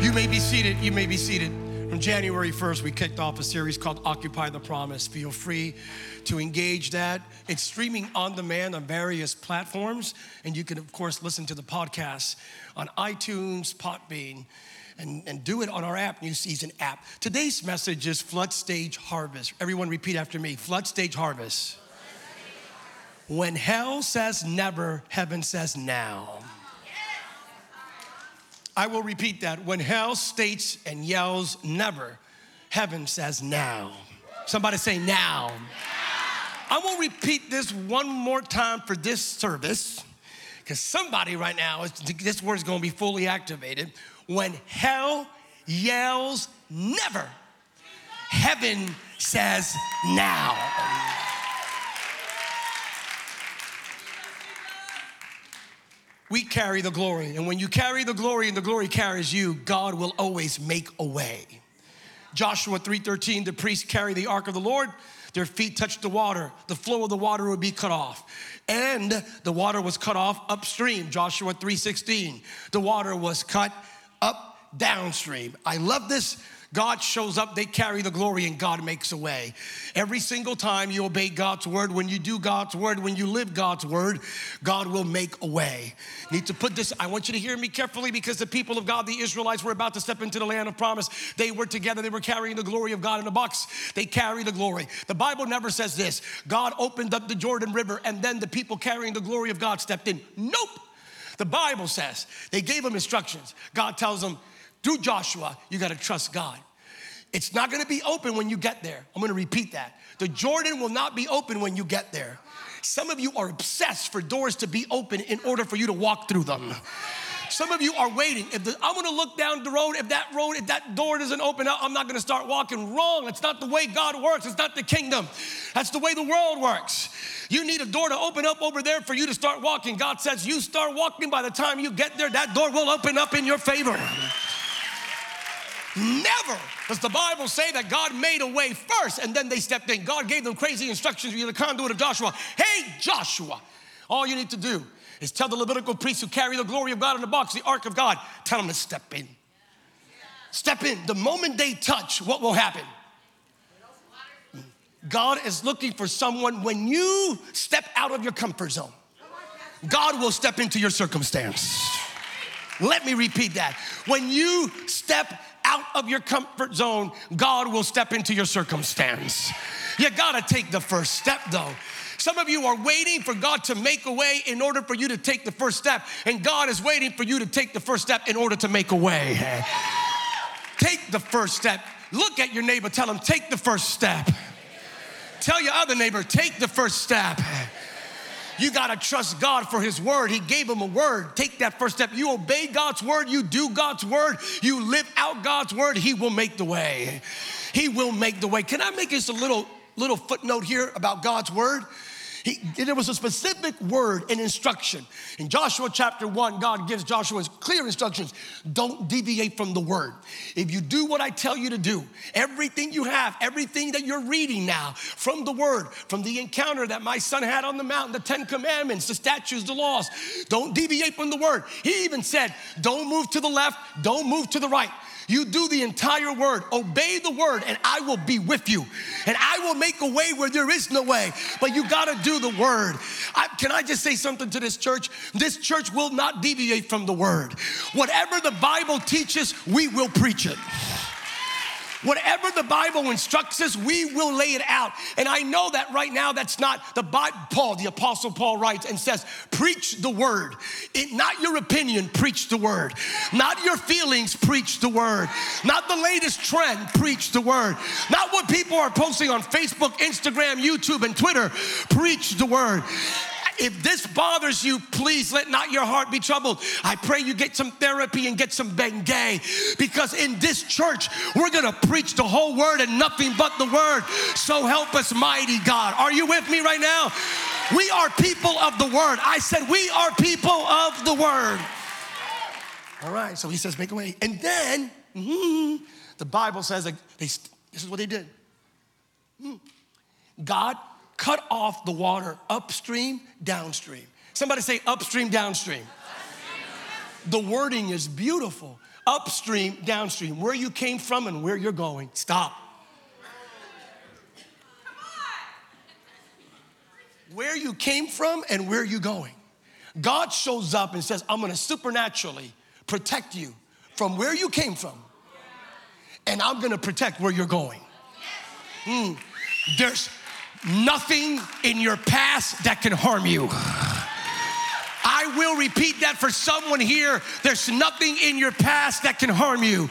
You may be seated. You may be seated. From January 1st, we kicked off a series called Occupy the Promise. Feel free to engage that. It's streaming on demand on various platforms, and you can, of course, listen to the podcast on iTunes, Podbean, and, and do it on our app, New Season app. Today's message is Flood Stage Harvest. Everyone repeat after me Flood Stage Harvest. When hell says never, heaven says now. I will repeat that. When hell states and yells never, heaven says now. Somebody say now. I will repeat this one more time for this service because somebody right now, this word is going to be fully activated. When hell yells never, heaven says now. We carry the glory. And when you carry the glory and the glory carries you, God will always make a way. Joshua 3:13, the priests carry the ark of the Lord. Their feet touched the water. The flow of the water would be cut off. And the water was cut off upstream. Joshua 3:16. The water was cut up downstream. I love this God shows up, they carry the glory, and God makes a way. Every single time you obey God's word, when you do God's word, when you live God's word, God will make a way. Need to put this, I want you to hear me carefully because the people of God, the Israelites, were about to step into the land of promise. They were together, they were carrying the glory of God in a box. They carry the glory. The Bible never says this God opened up the Jordan River, and then the people carrying the glory of God stepped in. Nope. The Bible says they gave them instructions. God tells them, through Joshua, you got to trust God. It's not going to be open when you get there. I'm going to repeat that. The Jordan will not be open when you get there. Some of you are obsessed for doors to be open in order for you to walk through them. Some of you are waiting. If the, I'm gonna look down the road, if that road, if that door doesn't open up, I'm not gonna start walking wrong. It's not the way God works, it's not the kingdom. That's the way the world works. You need a door to open up over there for you to start walking. God says, You start walking, by the time you get there, that door will open up in your favor. Never does the Bible say that God made a way first and then they stepped in. God gave them crazy instructions via the conduit of Joshua. Hey, Joshua, all you need to do is tell the Levitical priests who carry the glory of God in the box, the ark of God, tell them to step in. Step in. The moment they touch, what will happen? God is looking for someone when you step out of your comfort zone. God will step into your circumstance. Let me repeat that. When you step out of your comfort zone, God will step into your circumstance. You gotta take the first step though. Some of you are waiting for God to make a way in order for you to take the first step, and God is waiting for you to take the first step in order to make a way. Take the first step. Look at your neighbor, tell him, take the first step. Tell your other neighbor, take the first step. You got to trust God for His word. He gave him a word. Take that first step. You obey God's word, you do God's word, you live out God's word, He will make the way. He will make the way. Can I make just a little little footnote here about God's word? He, there was a specific word and instruction. In Joshua chapter 1, God gives Joshua clear instructions don't deviate from the word. If you do what I tell you to do, everything you have, everything that you're reading now from the word, from the encounter that my son had on the mountain, the Ten Commandments, the statutes, the laws, don't deviate from the word. He even said, don't move to the left, don't move to the right. You do the entire word, obey the word, and I will be with you. And I will make a way where there is no way. But you got to do the word. I, can I just say something to this church? This church will not deviate from the word. Whatever the Bible teaches, we will preach it. Whatever the Bible instructs us, we will lay it out. And I know that right now that's not the Bible. Paul, the Apostle Paul writes and says, preach the word. It, not your opinion, preach the word. Not your feelings, preach the word. Not the latest trend, preach the word. Not what people are posting on Facebook, Instagram, YouTube, and Twitter, preach the word. If this bothers you, please let not your heart be troubled. I pray you get some therapy and get some Bengay because in this church, we're gonna preach the whole word and nothing but the word. So help us, mighty God. Are you with me right now? We are people of the word. I said, We are people of the word. All right, so he says, Make a way. And then mm, the Bible says, like, they, this is what they did. Mm. God cut off the water upstream, downstream. Somebody say upstream, downstream. The wording is beautiful. upstream, downstream, where you came from and where you're going. Stop. Where you came from and where you're going. God shows up and says, I'm gonna supernaturally protect you from where you came from, and I'm gonna protect where you're going. Mm. There's nothing in your past that can harm you. I will repeat that for someone here. There's nothing in your past that can harm you.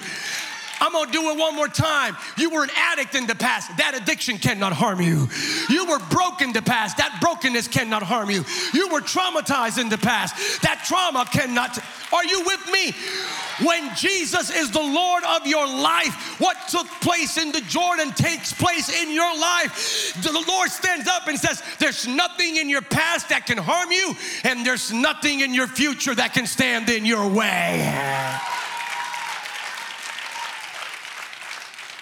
I'm gonna do it one more time. You were an addict in the past. That addiction cannot harm you. You were broken in the past. That brokenness cannot harm you. You were traumatized in the past. That trauma cannot. Are you with me? When Jesus is the Lord of your life, what took place in the Jordan takes place in your life. The Lord stands up and says, There's nothing in your past that can harm you, and there's nothing in your future that can stand in your way.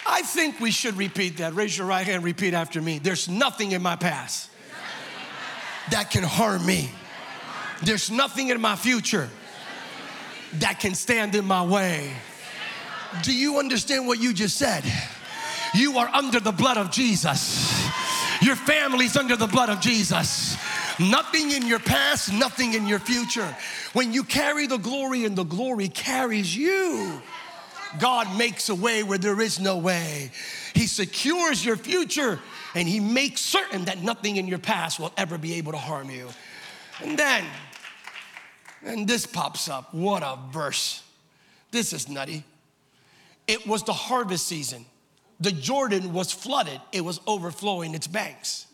I think we should repeat that. Raise your right hand, repeat after me. There's nothing in my past that can harm me. There's nothing in my future that can stand in my way. Do you understand what you just said? You are under the blood of Jesus. Your family's under the blood of Jesus. Nothing in your past, nothing in your future. When you carry the glory and the glory carries you. God makes a way where there is no way. He secures your future and He makes certain that nothing in your past will ever be able to harm you. And then, and this pops up. What a verse. This is nutty. It was the harvest season. The Jordan was flooded, it was overflowing its banks.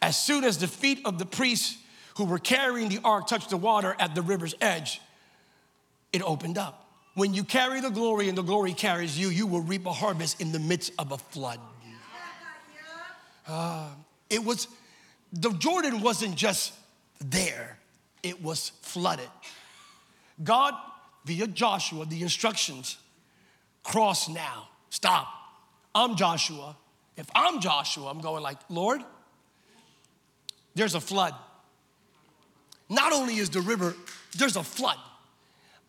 As soon as the feet of the priests who were carrying the ark touched the water at the river's edge, it opened up. When you carry the glory and the glory carries you, you will reap a harvest in the midst of a flood. Uh, it was, the Jordan wasn't just there, it was flooded. God, via Joshua, the instructions cross now, stop. I'm Joshua. If I'm Joshua, I'm going like, Lord, there's a flood. Not only is the river, there's a flood.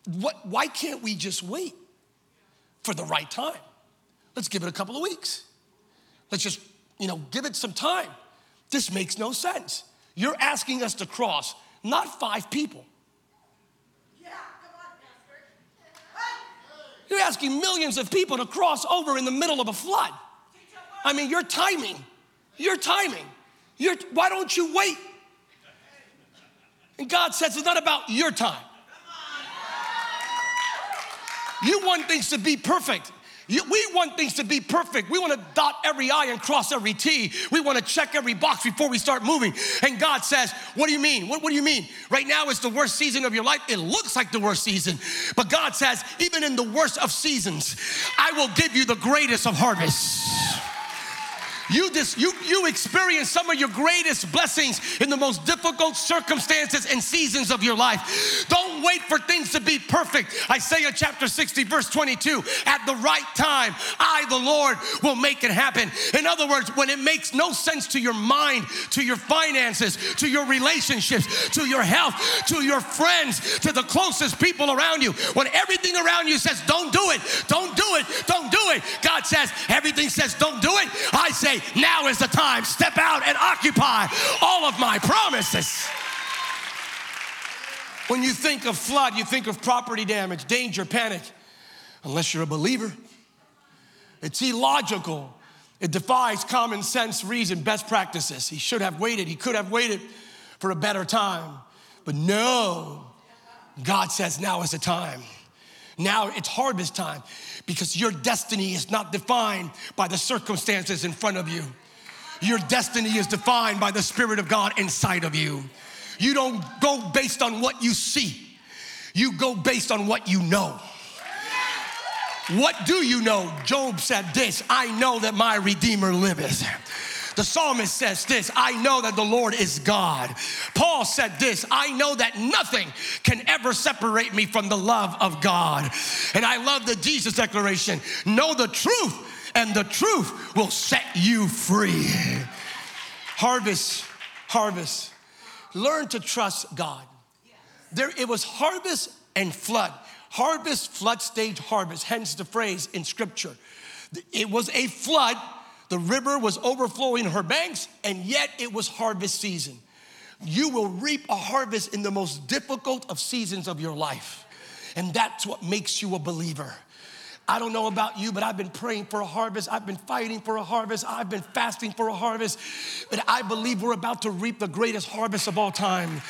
What, why can't we just wait for the right time? Let's give it a couple of weeks. Let's just, you know, give it some time. This makes no sense. You're asking us to cross not five people. You're asking millions of people to cross over in the middle of a flood. I mean, your timing, your timing. Your, why don't you wait? And God says it's not about your time. You want things to be perfect. You, we want things to be perfect. We want to dot every I and cross every T. We want to check every box before we start moving. And God says, What do you mean? What, what do you mean? Right now is the worst season of your life. It looks like the worst season. But God says, Even in the worst of seasons, I will give you the greatest of harvests. You, just, you, you experience some of your greatest blessings in the most difficult circumstances and seasons of your life. Don't wait for things to be perfect. Isaiah chapter 60, verse 22 At the right time, I, the Lord, will make it happen. In other words, when it makes no sense to your mind, to your finances, to your relationships, to your health, to your friends, to the closest people around you, when everything around you says, Don't do it, don't do it, don't do it, God says, Everything says, Don't do it. I say, now is the time. Step out and occupy all of my promises. When you think of flood, you think of property damage, danger, panic. Unless you're a believer, it's illogical. It defies common sense, reason, best practices. He should have waited. He could have waited for a better time. But no, God says now is the time. Now it's harvest time because your destiny is not defined by the circumstances in front of you. Your destiny is defined by the Spirit of God inside of you. You don't go based on what you see, you go based on what you know. What do you know? Job said this I know that my Redeemer liveth. The psalmist says this I know that the Lord is God. Paul said this I know that nothing can ever separate me from the love of God. And I love the Jesus declaration know the truth, and the truth will set you free. Harvest, harvest. Learn to trust God. There, it was harvest and flood. Harvest, flood stage, harvest, hence the phrase in scripture. It was a flood, the river was overflowing her banks, and yet it was harvest season. You will reap a harvest in the most difficult of seasons of your life, and that's what makes you a believer. I don't know about you, but I've been praying for a harvest. I've been fighting for a harvest. I've been fasting for a harvest. But I believe we're about to reap the greatest harvest of all time.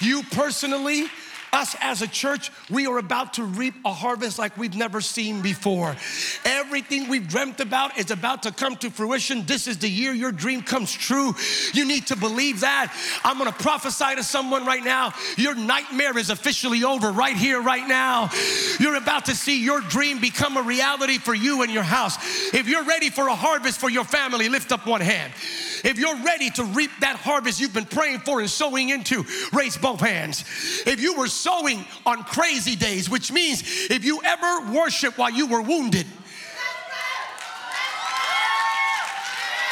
You personally, us as a church, we are about to reap a harvest like we've never seen before. Everything we've dreamt about is about to come to fruition. This is the year your dream comes true. You need to believe that. I'm gonna prophesy to someone right now. Your nightmare is officially over right here, right now. You're about to see your dream become a reality for you and your house. If you're ready for a harvest for your family, lift up one hand. If you're ready to reap that harvest you've been praying for and sowing into, raise both hands. If you were sowing on crazy days, which means if you ever worship while you were wounded,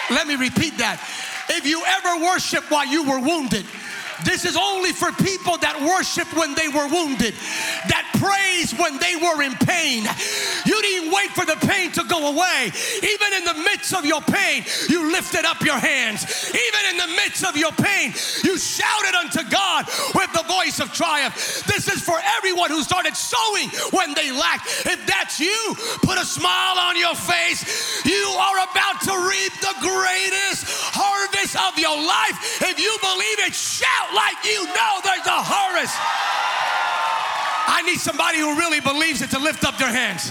let me repeat that. If you ever worship while you were wounded, this is only for people that worship when they were wounded, that praise when they were in pain. You didn't wait for the pain to go away. Even in the midst of your pain, you lifted up your hands. Even in the midst of your pain, you shouted unto God with the voice of triumph. This is for everyone who started sowing when they lacked. If that's you, put a smile on your face. You are about to reap the greatest harvest of your life. If you believe it, shout out like you know there's a harvest. I need somebody who really believes it to lift up their hands.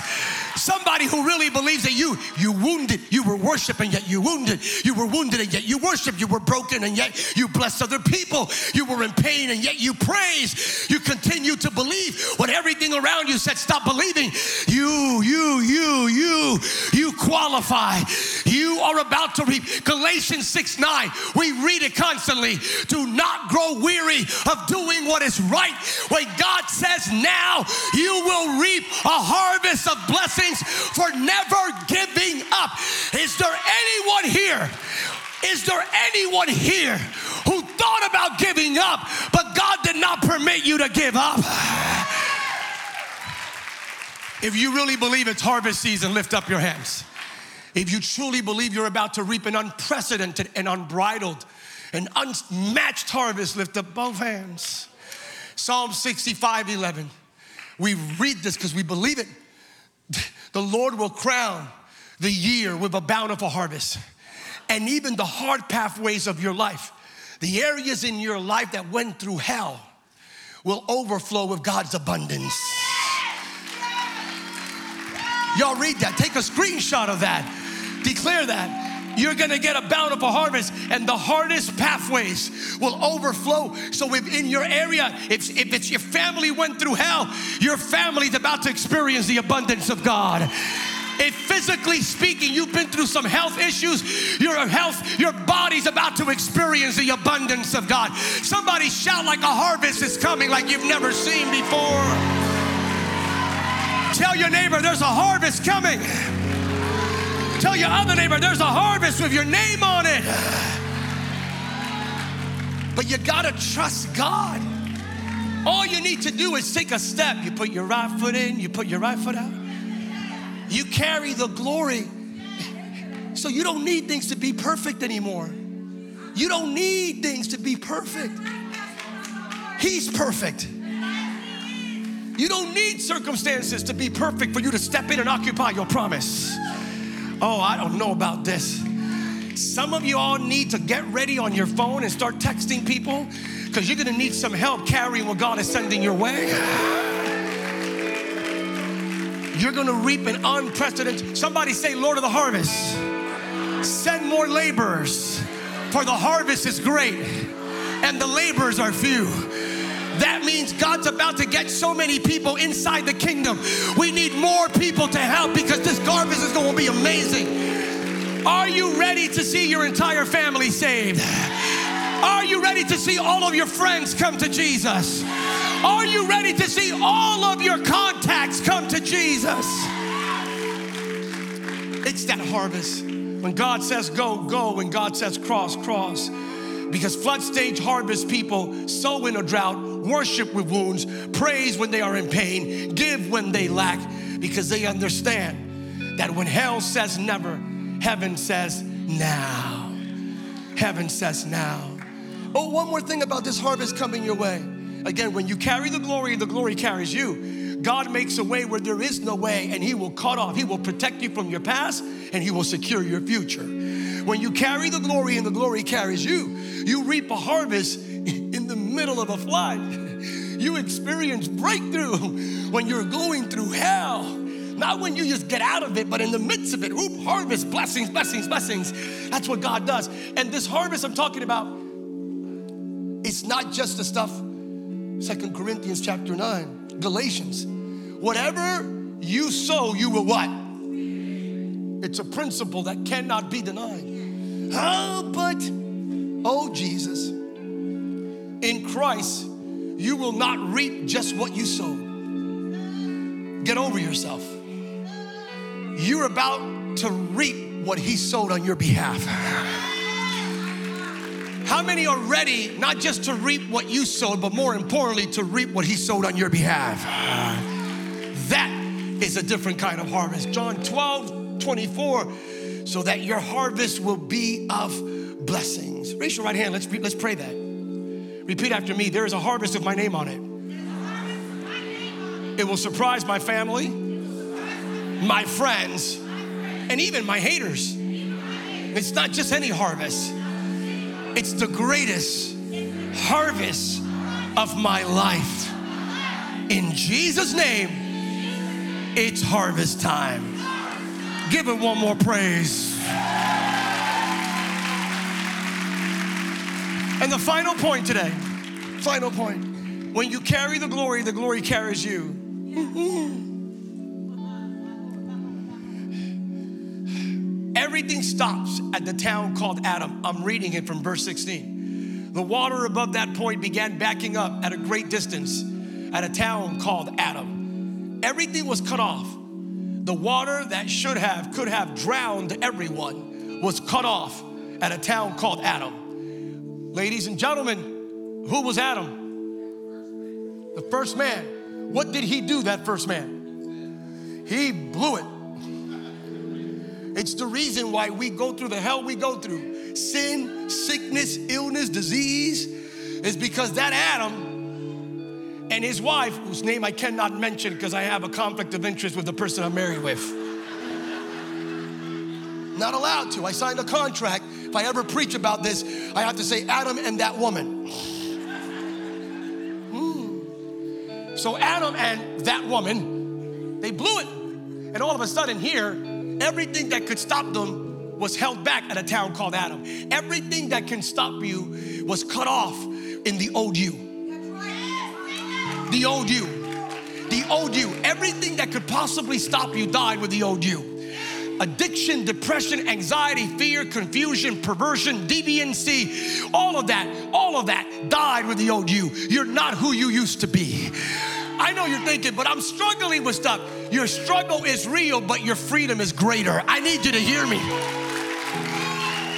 Somebody who really believes that you you wounded, you were worshiping yet you wounded, you were wounded and yet you worship, you were broken and yet you blessed other people, you were in pain and yet you praise, you continue to believe when everything around you said stop believing. You, you, you, you, you qualify. You are about to reap. Galatians 6 9. We read it constantly. Do not grow weary of doing what is right. When God says now, you will reap a harvest of blessings for never giving up. Is there anyone here? Is there anyone here who thought about giving up, but God did not permit you to give up? If you really believe it's harvest season, lift up your hands. If you truly believe you're about to reap an unprecedented and unbridled and unmatched harvest, lift up both hands. Psalm 65 11. We read this because we believe it. The Lord will crown the year with a bountiful harvest. And even the hard pathways of your life, the areas in your life that went through hell, will overflow with God's abundance. Y'all read that. Take a screenshot of that. Declare that you're gonna get a bountiful harvest, and the hardest pathways will overflow. So, if in your area, if, if it's your family went through hell, your family's about to experience the abundance of God. If physically speaking, you've been through some health issues, your health, your body's about to experience the abundance of God. Somebody shout like a harvest is coming, like you've never seen before. Tell your neighbor there's a harvest coming. Tell your other neighbor there's a harvest with your name on it. But you gotta trust God. All you need to do is take a step. You put your right foot in, you put your right foot out. You carry the glory. So you don't need things to be perfect anymore. You don't need things to be perfect. He's perfect. You don't need circumstances to be perfect for you to step in and occupy your promise. Oh, I don't know about this. Some of you all need to get ready on your phone and start texting people because you're going to need some help carrying what God is sending your way. You're going to reap an unprecedented. Somebody say, Lord of the harvest, send more laborers, for the harvest is great and the laborers are few. That means God's about to get so many people inside the kingdom. We need more people to help because this harvest is going to be amazing. Are you ready to see your entire family saved? Are you ready to see all of your friends come to Jesus? Are you ready to see all of your contacts come to Jesus? It's that harvest. When God says go, go. When God says cross, cross. Because flood stage harvest people sow in a drought, worship with wounds, praise when they are in pain, give when they lack, because they understand that when hell says never, heaven says now. Heaven says now. Oh, one more thing about this harvest coming your way. Again, when you carry the glory, the glory carries you. God makes a way where there is no way, and He will cut off. He will protect you from your past, and He will secure your future. When you carry the glory and the glory carries you, you reap a harvest middle of a flood. You experience breakthrough when you're going through hell. Not when you just get out of it, but in the midst of it. Oop, harvest, blessings, blessings, blessings. That's what God does. And this harvest I'm talking about, it's not just the stuff, Second Corinthians chapter 9, Galatians. Whatever you sow, you will what? It's a principle that cannot be denied. Oh, but, oh, Jesus, in Christ, you will not reap just what you sowed. Get over yourself. You're about to reap what He sowed on your behalf. How many are ready not just to reap what you sowed, but more importantly, to reap what He sowed on your behalf? That is a different kind of harvest. John 12, 24 so that your harvest will be of blessings. Raise your right hand. Let's, let's pray that. Repeat after me. There is a harvest with my name on it. It will surprise my family, my friends, and even my haters. It's not just any harvest, it's the greatest harvest of my life. In Jesus' name, it's harvest time. Give it one more praise. And the final point today, final point. When you carry the glory, the glory carries you. Everything stops at the town called Adam. I'm reading it from verse 16. The water above that point began backing up at a great distance at a town called Adam. Everything was cut off the water that should have, could have drowned everyone was cut off at a town called Adam. Ladies and gentlemen, who was Adam? The first man. What did he do, that first man? He blew it. It's the reason why we go through the hell we go through. Sin, sickness, illness, disease is because that Adam and his wife, whose name I cannot mention because I have a conflict of interest with the person I'm married with. Not allowed to. I signed a contract. If I ever preach about this, I have to say Adam and that woman. Hmm. So Adam and that woman, they blew it. And all of a sudden, here, everything that could stop them was held back at a town called Adam. Everything that can stop you was cut off in the old you the old you. The old you. Everything that could possibly stop you died with the old you. Addiction, depression, anxiety, fear, confusion, perversion, deviancy, all of that, all of that died with the old you. You're not who you used to be. I know you're thinking, but I'm struggling with stuff. Your struggle is real, but your freedom is greater. I need you to hear me.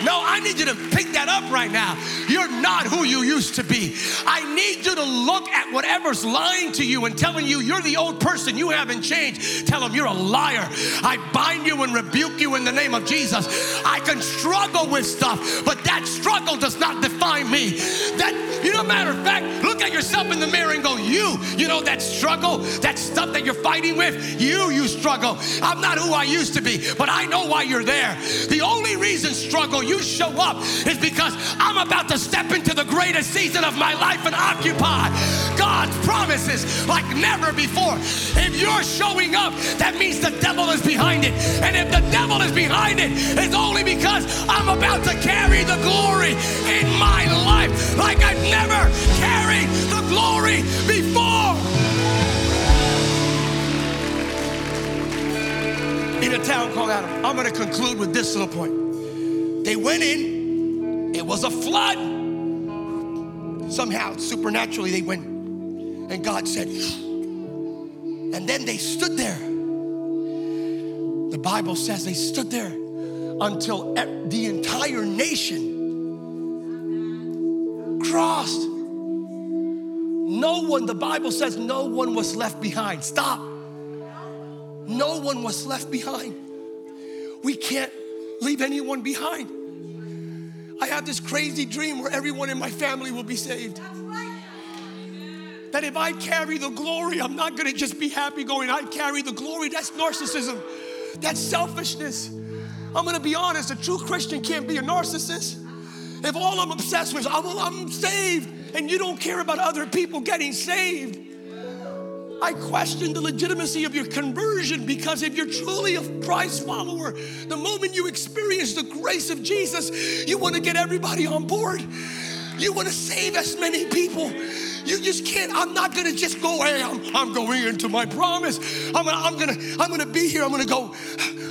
No, I need you to pick that up right now. You're not who you used to be. I need you to look at whatever's lying to you and telling you you're the old person, you haven't changed. Tell them you're a liar. I bind you and rebuke you in the name of Jesus. I can struggle with stuff, but that struggle does not define me. That, you know, matter of fact, look at yourself in the mirror and go, You, you know, that struggle, that stuff that you're fighting with, you, you struggle. I'm not who I used to be, but I know why you're there. The only reason struggle, you you show up is because I'm about to step into the greatest season of my life and occupy God's promises like never before. If you're showing up, that means the devil is behind it. And if the devil is behind it, it's only because I'm about to carry the glory in my life like I've never carried the glory before. in a town called Adam. I'm going to conclude with this little point. They went in, it was a flood. Somehow, supernaturally, they went, and God said, and then they stood there. The Bible says they stood there until the entire nation crossed. No one, the Bible says, no one was left behind. Stop. No one was left behind. We can't leave anyone behind. I have this crazy dream where everyone in my family will be saved. That if I carry the glory, I'm not gonna just be happy going, I carry the glory. That's narcissism, that's selfishness. I'm gonna be honest, a true Christian can't be a narcissist. If all I'm obsessed with is I'm, I'm saved and you don't care about other people getting saved, I question the legitimacy of your conversion because if you're truly a Christ follower, the moment you experience the grace of Jesus, you want to get everybody on board. You want to save as many people. You just can't. I'm not gonna just go. I'm, I'm going into my promise. I'm gonna, I'm gonna, I'm gonna be here. I'm gonna go.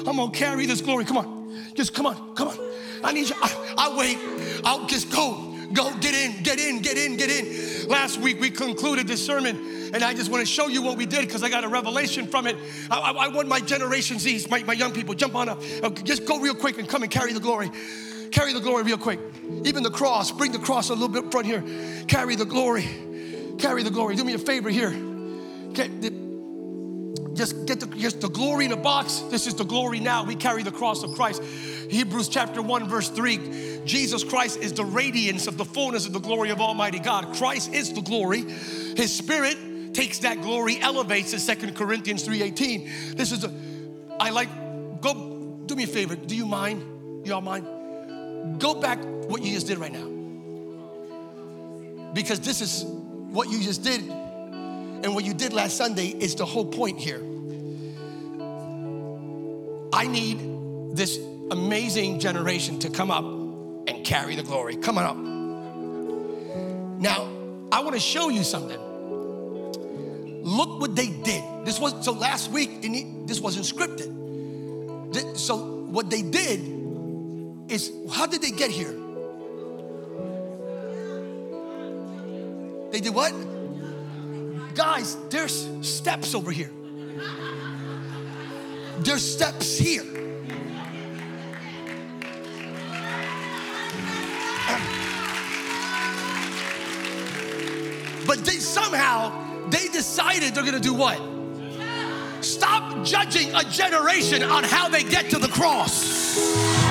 I'm gonna carry this glory. Come on, just come on, come on. I need you. I, I wait. I'll just go. Go, get in, get in, get in, get in. Last week we concluded this sermon, and I just want to show you what we did because I got a revelation from it. I, I, I, want my Generation Z's, my, my young people, jump on up. Uh, just go real quick and come and carry the glory. Carry the glory real quick. Even the cross, bring the cross a little bit front here. Carry the glory. Carry the glory. Do me a favor here. The, just get the, just the glory in a box. This is the glory now. We carry the cross of Christ. Hebrews chapter 1, verse 3. Jesus Christ is the radiance of the fullness of the glory of Almighty God. Christ is the glory. His spirit takes that glory, elevates it. Second Corinthians 3:18. This is a I like go do me a favor. Do you mind? Y'all mind? Go back what you just did right now. Because this is what you just did and what you did last Sunday is the whole point here. I need this amazing generation to come up and carry the glory. Come on up. Now, I want to show you something. Look what they did. This was so last week, this wasn't scripted. So, what they did is how did they get here? They did what? Guys, there's steps over here. There's steps here. But they somehow they decided they're gonna do what? Stop judging a generation on how they get to the cross.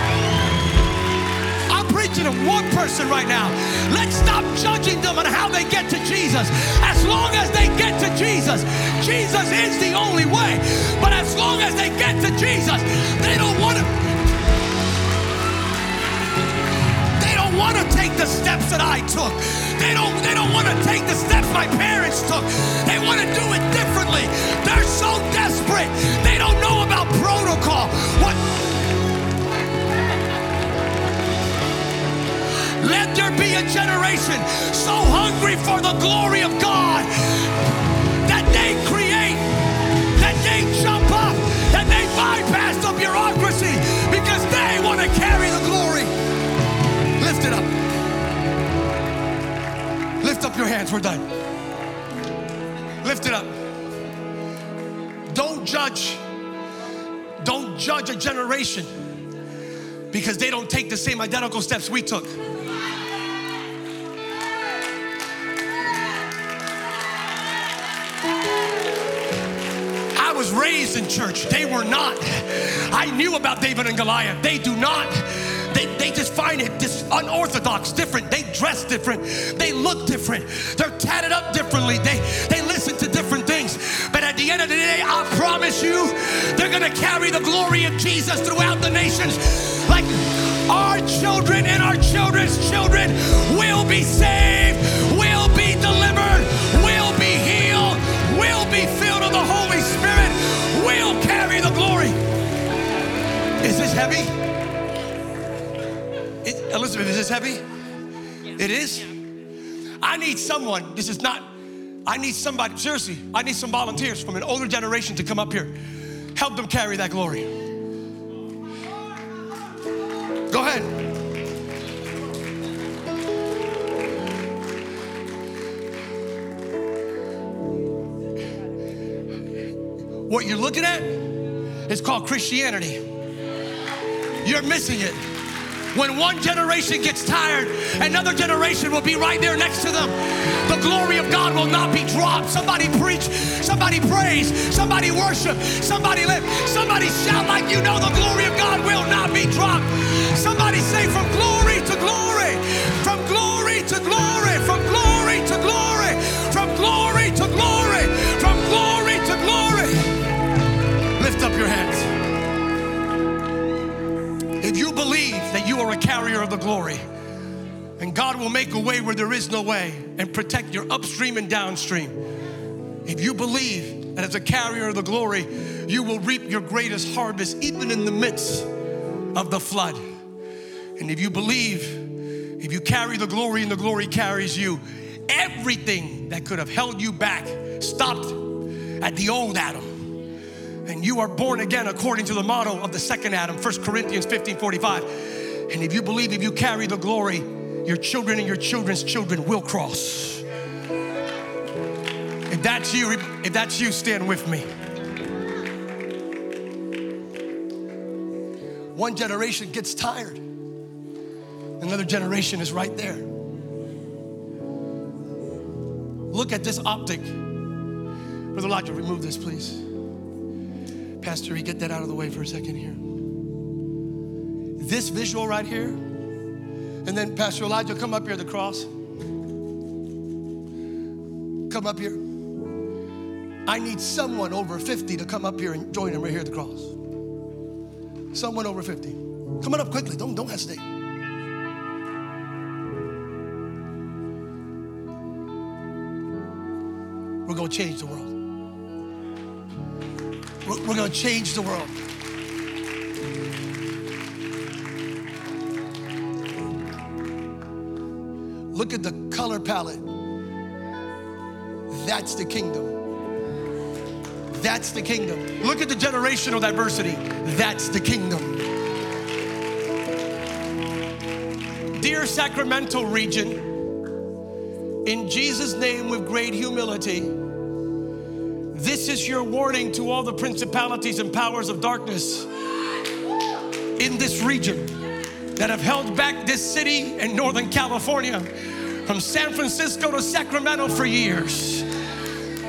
I'm to one person right now. Let's stop judging them on how they get to Jesus. As long as they get to Jesus, Jesus is the only way. But as long as they get to Jesus, they don't want to They don't want to take the steps that I took. They don't, they don't want to take the steps my parents took. They want to do it differently. They're so desperate. They don't know about protocol. What? There be a generation so hungry for the glory of God that they create, that they jump up, that they bypass the bureaucracy because they want to carry the glory. Lift it up. Lift up your hands. We're done. Lift it up. Don't judge. Don't judge a generation because they don't take the same identical steps we took. Raised in church. They were not. I knew about David and Goliath. They do not. They, they just find it just unorthodox, different. They dress different. They look different. They're tatted up differently. They, they listen to different things. But at the end of the day, I promise you, they're going to carry the glory of Jesus throughout the nations. Like our children and our children Elizabeth, is this heavy? It is? I need someone, this is not, I need somebody, seriously, I need some volunteers from an older generation to come up here. Help them carry that glory. Go ahead. What you're looking at is called Christianity. You're missing it. When one generation gets tired, another generation will be right there next to them. The glory of God will not be dropped. Somebody preach, somebody praise, somebody worship, somebody live, somebody shout like you know the glory of God will not be dropped. Somebody say from glory to glory, from glory to glory, from glory to glory, from glory to glory, from glory to glory. Lift up your hands. Believe that you are a carrier of the glory, and God will make a way where there is no way and protect your upstream and downstream. If you believe that as a carrier of the glory, you will reap your greatest harvest even in the midst of the flood. And if you believe, if you carry the glory and the glory carries you, everything that could have held you back stopped at the old Adam and you are born again according to the model of the second Adam, 1 Corinthians 15 45. And if you believe, if you carry the glory, your children and your children's children will cross. If that's you, if that's you, stand with me. One generation gets tired, another generation is right there. Look at this optic. Brother Elijah, remove this, please. Pastor, get that out of the way for a second here. This visual right here, and then Pastor Elijah, come up here at the cross. Come up here. I need someone over 50 to come up here and join him right here at the cross. Someone over 50. Come on up quickly. Don't, don't hesitate. We're going to change the world. We're, we're going to change the world. Look at the color palette. That's the kingdom. That's the kingdom. Look at the generational diversity. That's the kingdom. Dear Sacramento region, in Jesus' name, with great humility, this is your warning to all the principalities and powers of darkness in this region that have held back this city and Northern California from San Francisco to Sacramento for years.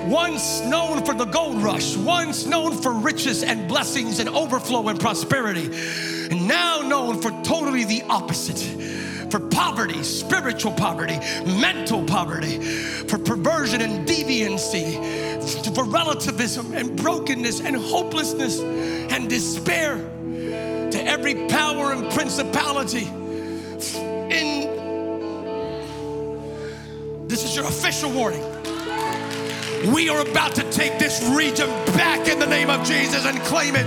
Once known for the gold rush, once known for riches and blessings and overflow and prosperity, and now known for totally the opposite for poverty, spiritual poverty, mental poverty, for perversion and deviancy, for relativism and brokenness and hopelessness and despair, to every power and principality in this is your official warning. We are about to take this region back in the name of Jesus and claim it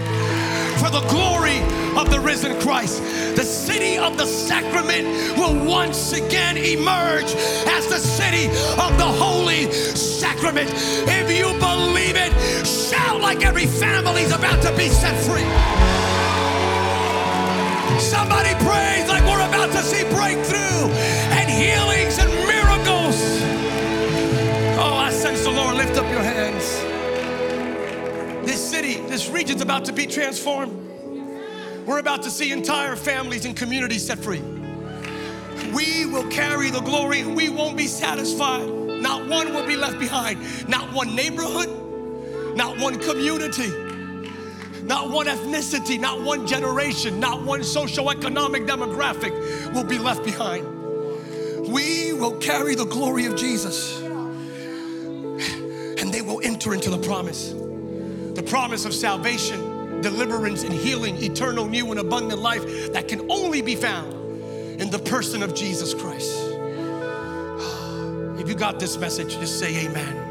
for the glory of the risen Christ. The city of the sacrament will once again emerge as the city of the holy sacrament. If you believe it, shout like every family's about to be set free. Somebody praise like we're about to see breakthrough and healings and miracles. Oh, I sense the Lord. Lift up your hands. This city, this region's about to be transformed. We're about to see entire families and communities set free. We will carry the glory. We won't be satisfied. Not one will be left behind. Not one neighborhood, not one community, not one ethnicity, not one generation, not one socioeconomic demographic will be left behind. We will carry the glory of Jesus and they will enter into the promise the promise of salvation, deliverance, and healing, eternal, new, and abundant life that can only be found in the person of Jesus Christ. If you got this message, just say amen.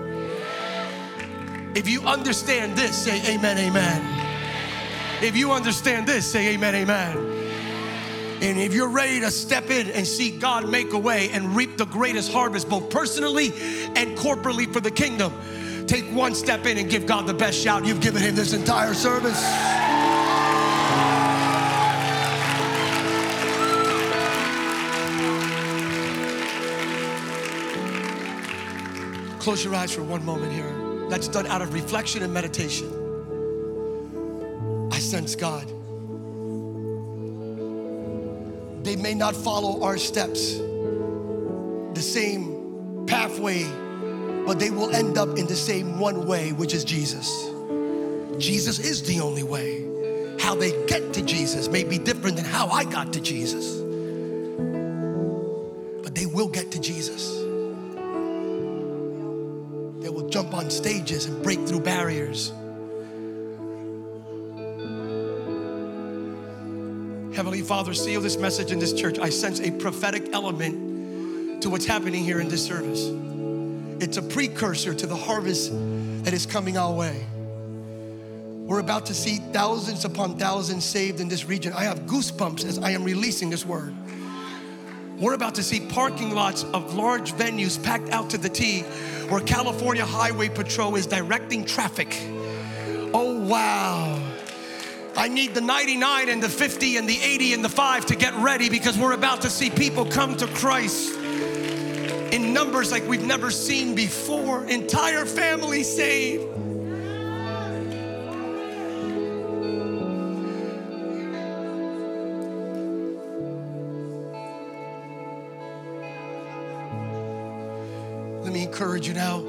If you understand this, say amen, amen. If you understand this, say amen, amen. And if you're ready to step in and see God make a way and reap the greatest harvest, both personally and corporately for the kingdom, take one step in and give God the best shout you've given Him this entire service. Close your eyes for one moment here. That's done out of reflection and meditation. I sense God they may not follow our steps, the same pathway, but they will end up in the same one way, which is Jesus. Jesus is the only way. How they get to Jesus may be different than how I got to Jesus, but they will get to Jesus. They will jump on stages and break through barriers. Heavenly Father, seal this message in this church. I sense a prophetic element to what's happening here in this service. It's a precursor to the harvest that is coming our way. We're about to see thousands upon thousands saved in this region. I have goosebumps as I am releasing this word. We're about to see parking lots of large venues packed out to the T where California Highway Patrol is directing traffic. Oh, wow. I need the 99 and the 50 and the 80 and the 5 to get ready because we're about to see people come to Christ in numbers like we've never seen before. Entire families saved. Let me encourage you now,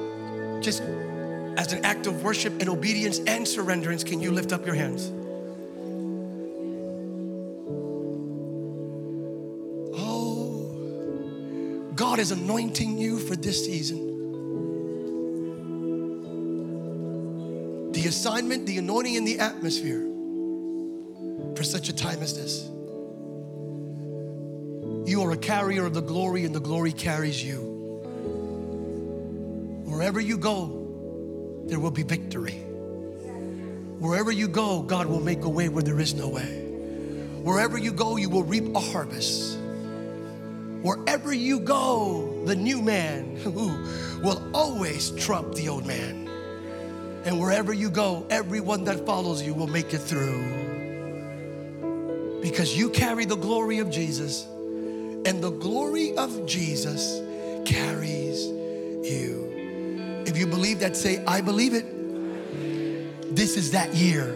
just as an act of worship and obedience and surrenderance, can you lift up your hands? God is anointing you for this season. The assignment, the anointing in the atmosphere for such a time as this. You are a carrier of the glory, and the glory carries you. Wherever you go, there will be victory. Wherever you go, God will make a way where there is no way. Wherever you go, you will reap a harvest. Wherever you go, the new man will always trump the old man. And wherever you go, everyone that follows you will make it through. Because you carry the glory of Jesus, and the glory of Jesus carries you. If you believe that, say, I believe it. This is that year.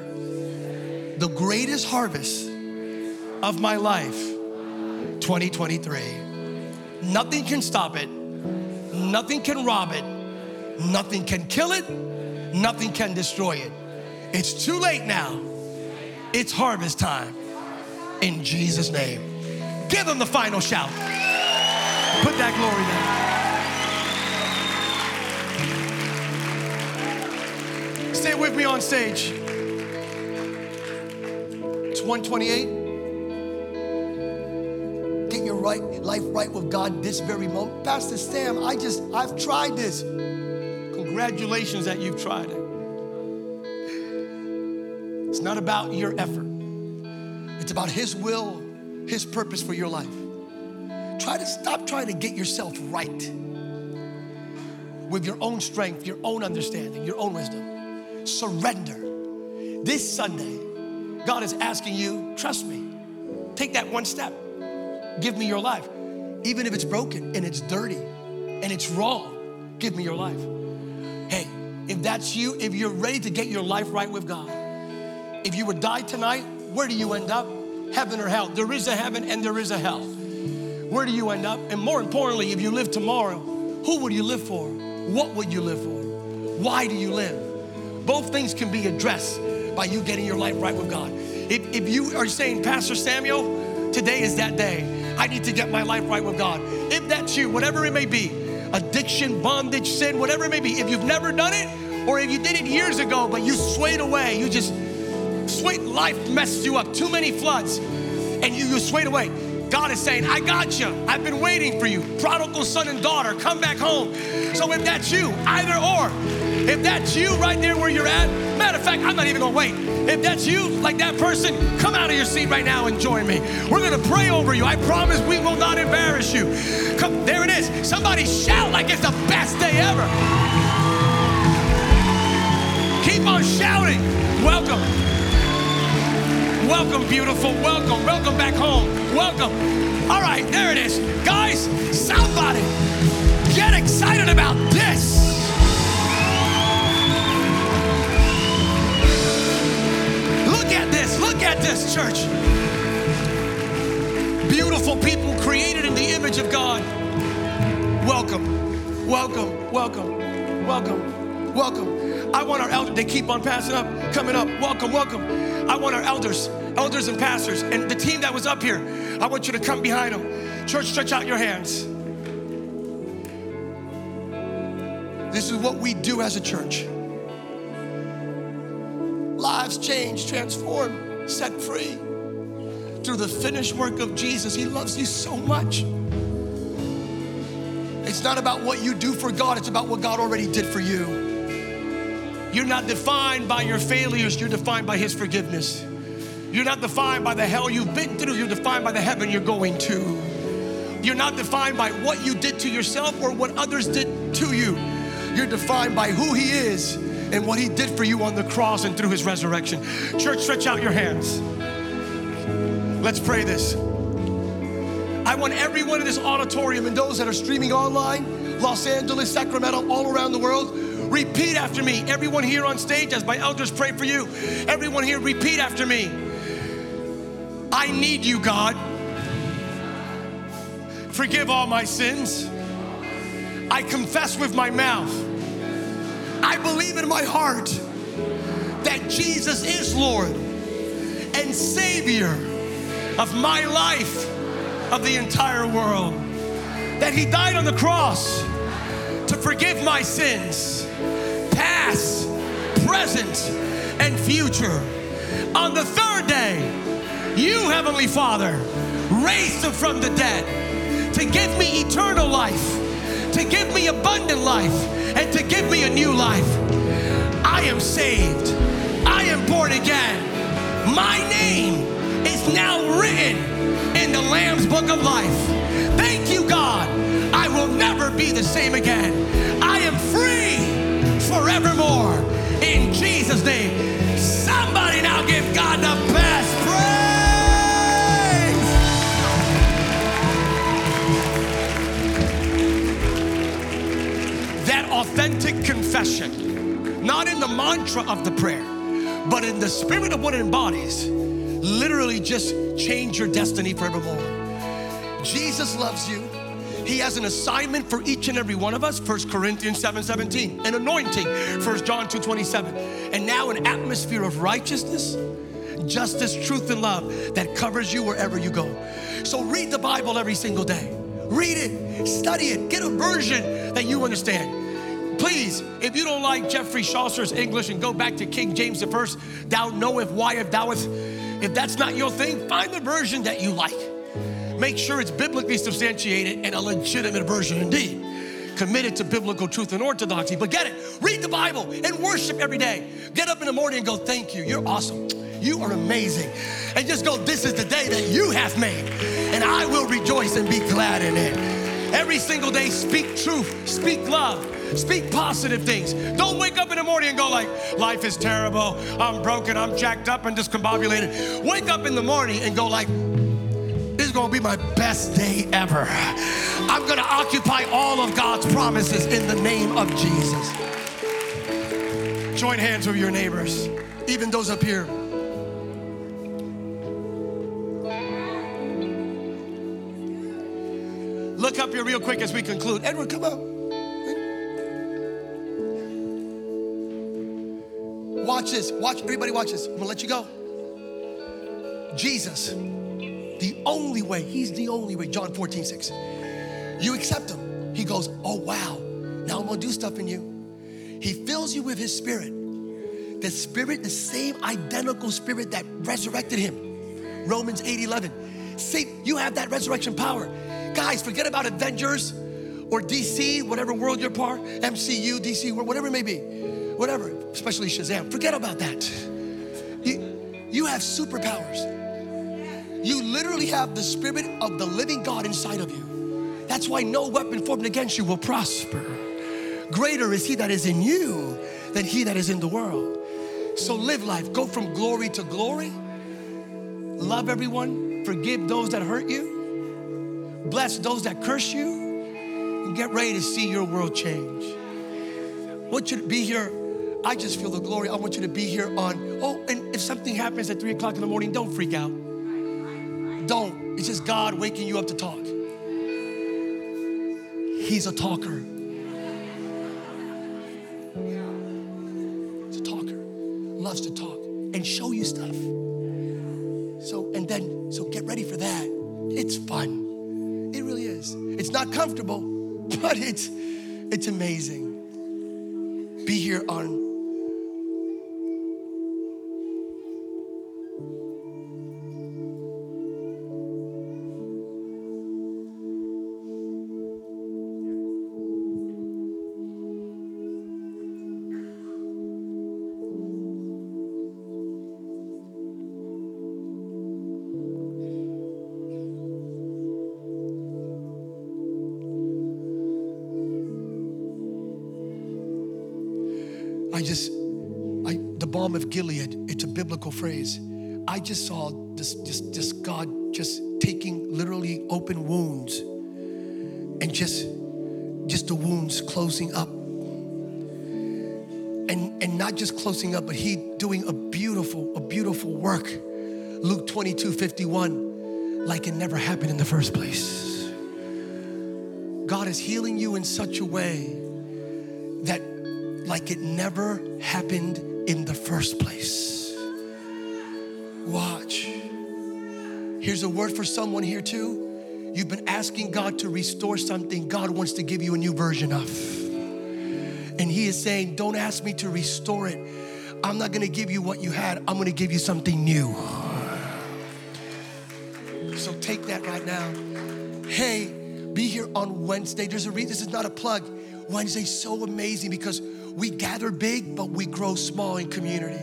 The greatest harvest of my life, 2023. Nothing can stop it, nothing can rob it, nothing can kill it, nothing can destroy it. It's too late now. It's harvest time. In Jesus' name. Give them the final shout. Put that glory there. Stay with me on stage. It's 128. Right life right with God this very moment. Pastor Sam, I just I've tried this. Congratulations that you've tried it. It's not about your effort. It's about his will, his purpose for your life. Try to stop trying to get yourself right with your own strength, your own understanding, your own wisdom. Surrender. This Sunday, God is asking you, trust me, take that one step. Give me your life. Even if it's broken and it's dirty and it's wrong, give me your life. Hey, if that's you, if you're ready to get your life right with God, if you would die tonight, where do you end up? Heaven or hell? There is a heaven and there is a hell. Where do you end up? And more importantly, if you live tomorrow, who would you live for? What would you live for? Why do you live? Both things can be addressed by you getting your life right with God. If, if you are saying, Pastor Samuel, today is that day. I need to get my life right with God. If that's you, whatever it may be, addiction, bondage, sin, whatever it may be, if you've never done it, or if you did it years ago, but you swayed away, you just swayed, life messed you up, too many floods, and you, you swayed away. God is saying, I got you. I've been waiting for you. Prodigal son and daughter, come back home. So if that's you, either or, if that's you right there where you're at, matter of fact, I'm not even gonna wait. If that's you, like that person, come out of your seat right now and join me. We're gonna pray over you. I promise we will not embarrass you. Come, there it is. Somebody shout like it's the best day ever. Keep on shouting. Welcome. Welcome, beautiful. Welcome. Welcome back home. Welcome. All right, there it is. Guys, somebody get excited about this. At this. Church. Beautiful people created in the image of God. Welcome, welcome, welcome, welcome, welcome. I want our elders, they keep on passing up, coming up. Welcome, welcome. I want our elders, elders and pastors, and the team that was up here, I want you to come behind them. Church, stretch out your hands. This is what we do as a church. Lives change, transform, set free through the finished work of Jesus. He loves you so much. It's not about what you do for God, it's about what God already did for you. You're not defined by your failures, you're defined by His forgiveness. You're not defined by the hell you've been through, you're defined by the heaven you're going to. You're not defined by what you did to yourself or what others did to you. You're defined by who He is and what He did for you on the cross and through His resurrection. Church, stretch out your hands. Let's pray this. I want everyone in this auditorium and those that are streaming online, Los Angeles, Sacramento, all around the world, repeat after me. Everyone here on stage, as my elders pray for you, everyone here, repeat after me. I need you, God. Forgive all my sins. I confess with my mouth. Believe in my heart that Jesus is Lord and Savior of my life, of the entire world. That He died on the cross to forgive my sins, past, present, and future. On the third day, you, Heavenly Father, raised Him from the dead to give me eternal life to give me abundant life and to give me a new life. I am saved. I am born again. My name is now written in the Lamb's Book of Life. Thank you, God. I will never be the same again. I am free forevermore. In Jesus' name. Authentic confession, not in the mantra of the prayer, but in the spirit of what it embodies, literally just change your destiny forevermore. Jesus loves you. He has an assignment for each and every one of us. 1 Corinthians 7 17. An anointing, 1 John 2 27. And now an atmosphere of righteousness, justice, truth, and love that covers you wherever you go. So read the Bible every single day. Read it, study it, get a version that you understand. Please, if you don't like Geoffrey Chaucer's English and go back to King James first, thou knoweth why if thoueth, if that's not your thing, find the version that you like. Make sure it's biblically substantiated and a legitimate version indeed. Committed to biblical truth and orthodoxy, but get it. Read the Bible and worship every day. Get up in the morning and go, Thank you. You're awesome. You are amazing. And just go, This is the day that you have made, and I will rejoice and be glad in it. Every single day, speak truth, speak love, speak positive things. Don't wake up in the morning and go like, life is terrible, I'm broken, I'm jacked up and discombobulated. Wake up in the morning and go like, this is gonna be my best day ever. I'm gonna occupy all of God's promises in the name of Jesus. Join hands with your neighbors, even those up here. Look up here real quick as we conclude. Edward, come up. Watch this. Watch, everybody watch this. I'm gonna let you go. Jesus, the only way, he's the only way. John 14, 6. You accept him. He goes, Oh wow, now I'm gonna do stuff in you. He fills you with his spirit. The spirit, the same identical spirit that resurrected him. Romans 8, 11. See, you have that resurrection power. Guys, forget about Avengers or DC, whatever world you're part, MCU, DC, whatever it may be, whatever, especially Shazam. Forget about that. You, you have superpowers. You literally have the spirit of the living God inside of you. That's why no weapon formed against you will prosper. Greater is he that is in you than he that is in the world. So live life, go from glory to glory. Love everyone, forgive those that hurt you, bless those that curse you, and get ready to see your world change. You to be here. I just feel the glory. I want you to be here on. Oh, and if something happens at three o'clock in the morning, don't freak out. Don't. It's just God waking you up to talk. He's a talker. He's a talker. Loves to talk and show you stuff. So, and then, so get ready for that. It's fun. It really is. It's not comfortable, but it's it's amazing. Be here on Gilead, it's a biblical phrase. I just saw this, just, just God just taking literally open wounds and just, just the wounds closing up. And, and not just closing up, but he doing a beautiful, a beautiful work. Luke 22, 51, like it never happened in the first place. God is healing you in such a way that like it never happened in the first place. Watch. Here's a word for someone here too. You've been asking God to restore something God wants to give you a new version of. And He is saying, Don't ask me to restore it. I'm not gonna give you what you had, I'm gonna give you something new. So take that right now. Hey, be here on Wednesday. There's a reason, this is not a plug. Wednesday's so amazing because we gather big, but we grow small in community.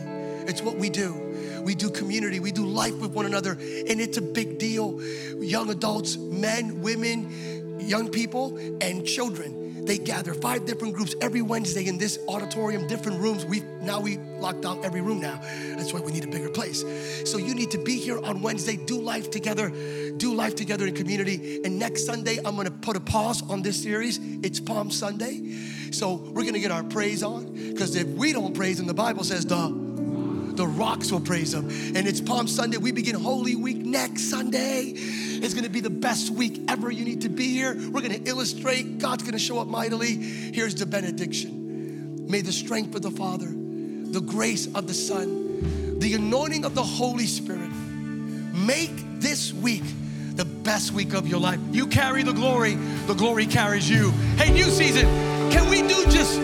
It's what we do. We do community, we do life with one another, and it's a big deal. Young adults, men, women, young people, and children. They gather five different groups every Wednesday in this auditorium, different rooms. We now we locked down every room now. That's why we need a bigger place. So you need to be here on Wednesday, do life together, do life together in community. And next Sunday, I'm gonna put a pause on this series. It's Palm Sunday. So we're gonna get our praise on. Because if we don't praise him, the Bible says the the rocks will praise him. And it's Palm Sunday. We begin Holy Week next Sunday. It's gonna be the best week ever. You need to be here. We're gonna illustrate. God's gonna show up mightily. Here's the benediction. May the strength of the Father, the grace of the Son, the anointing of the Holy Spirit make this week the best week of your life. You carry the glory, the glory carries you. Hey, new season, can we do just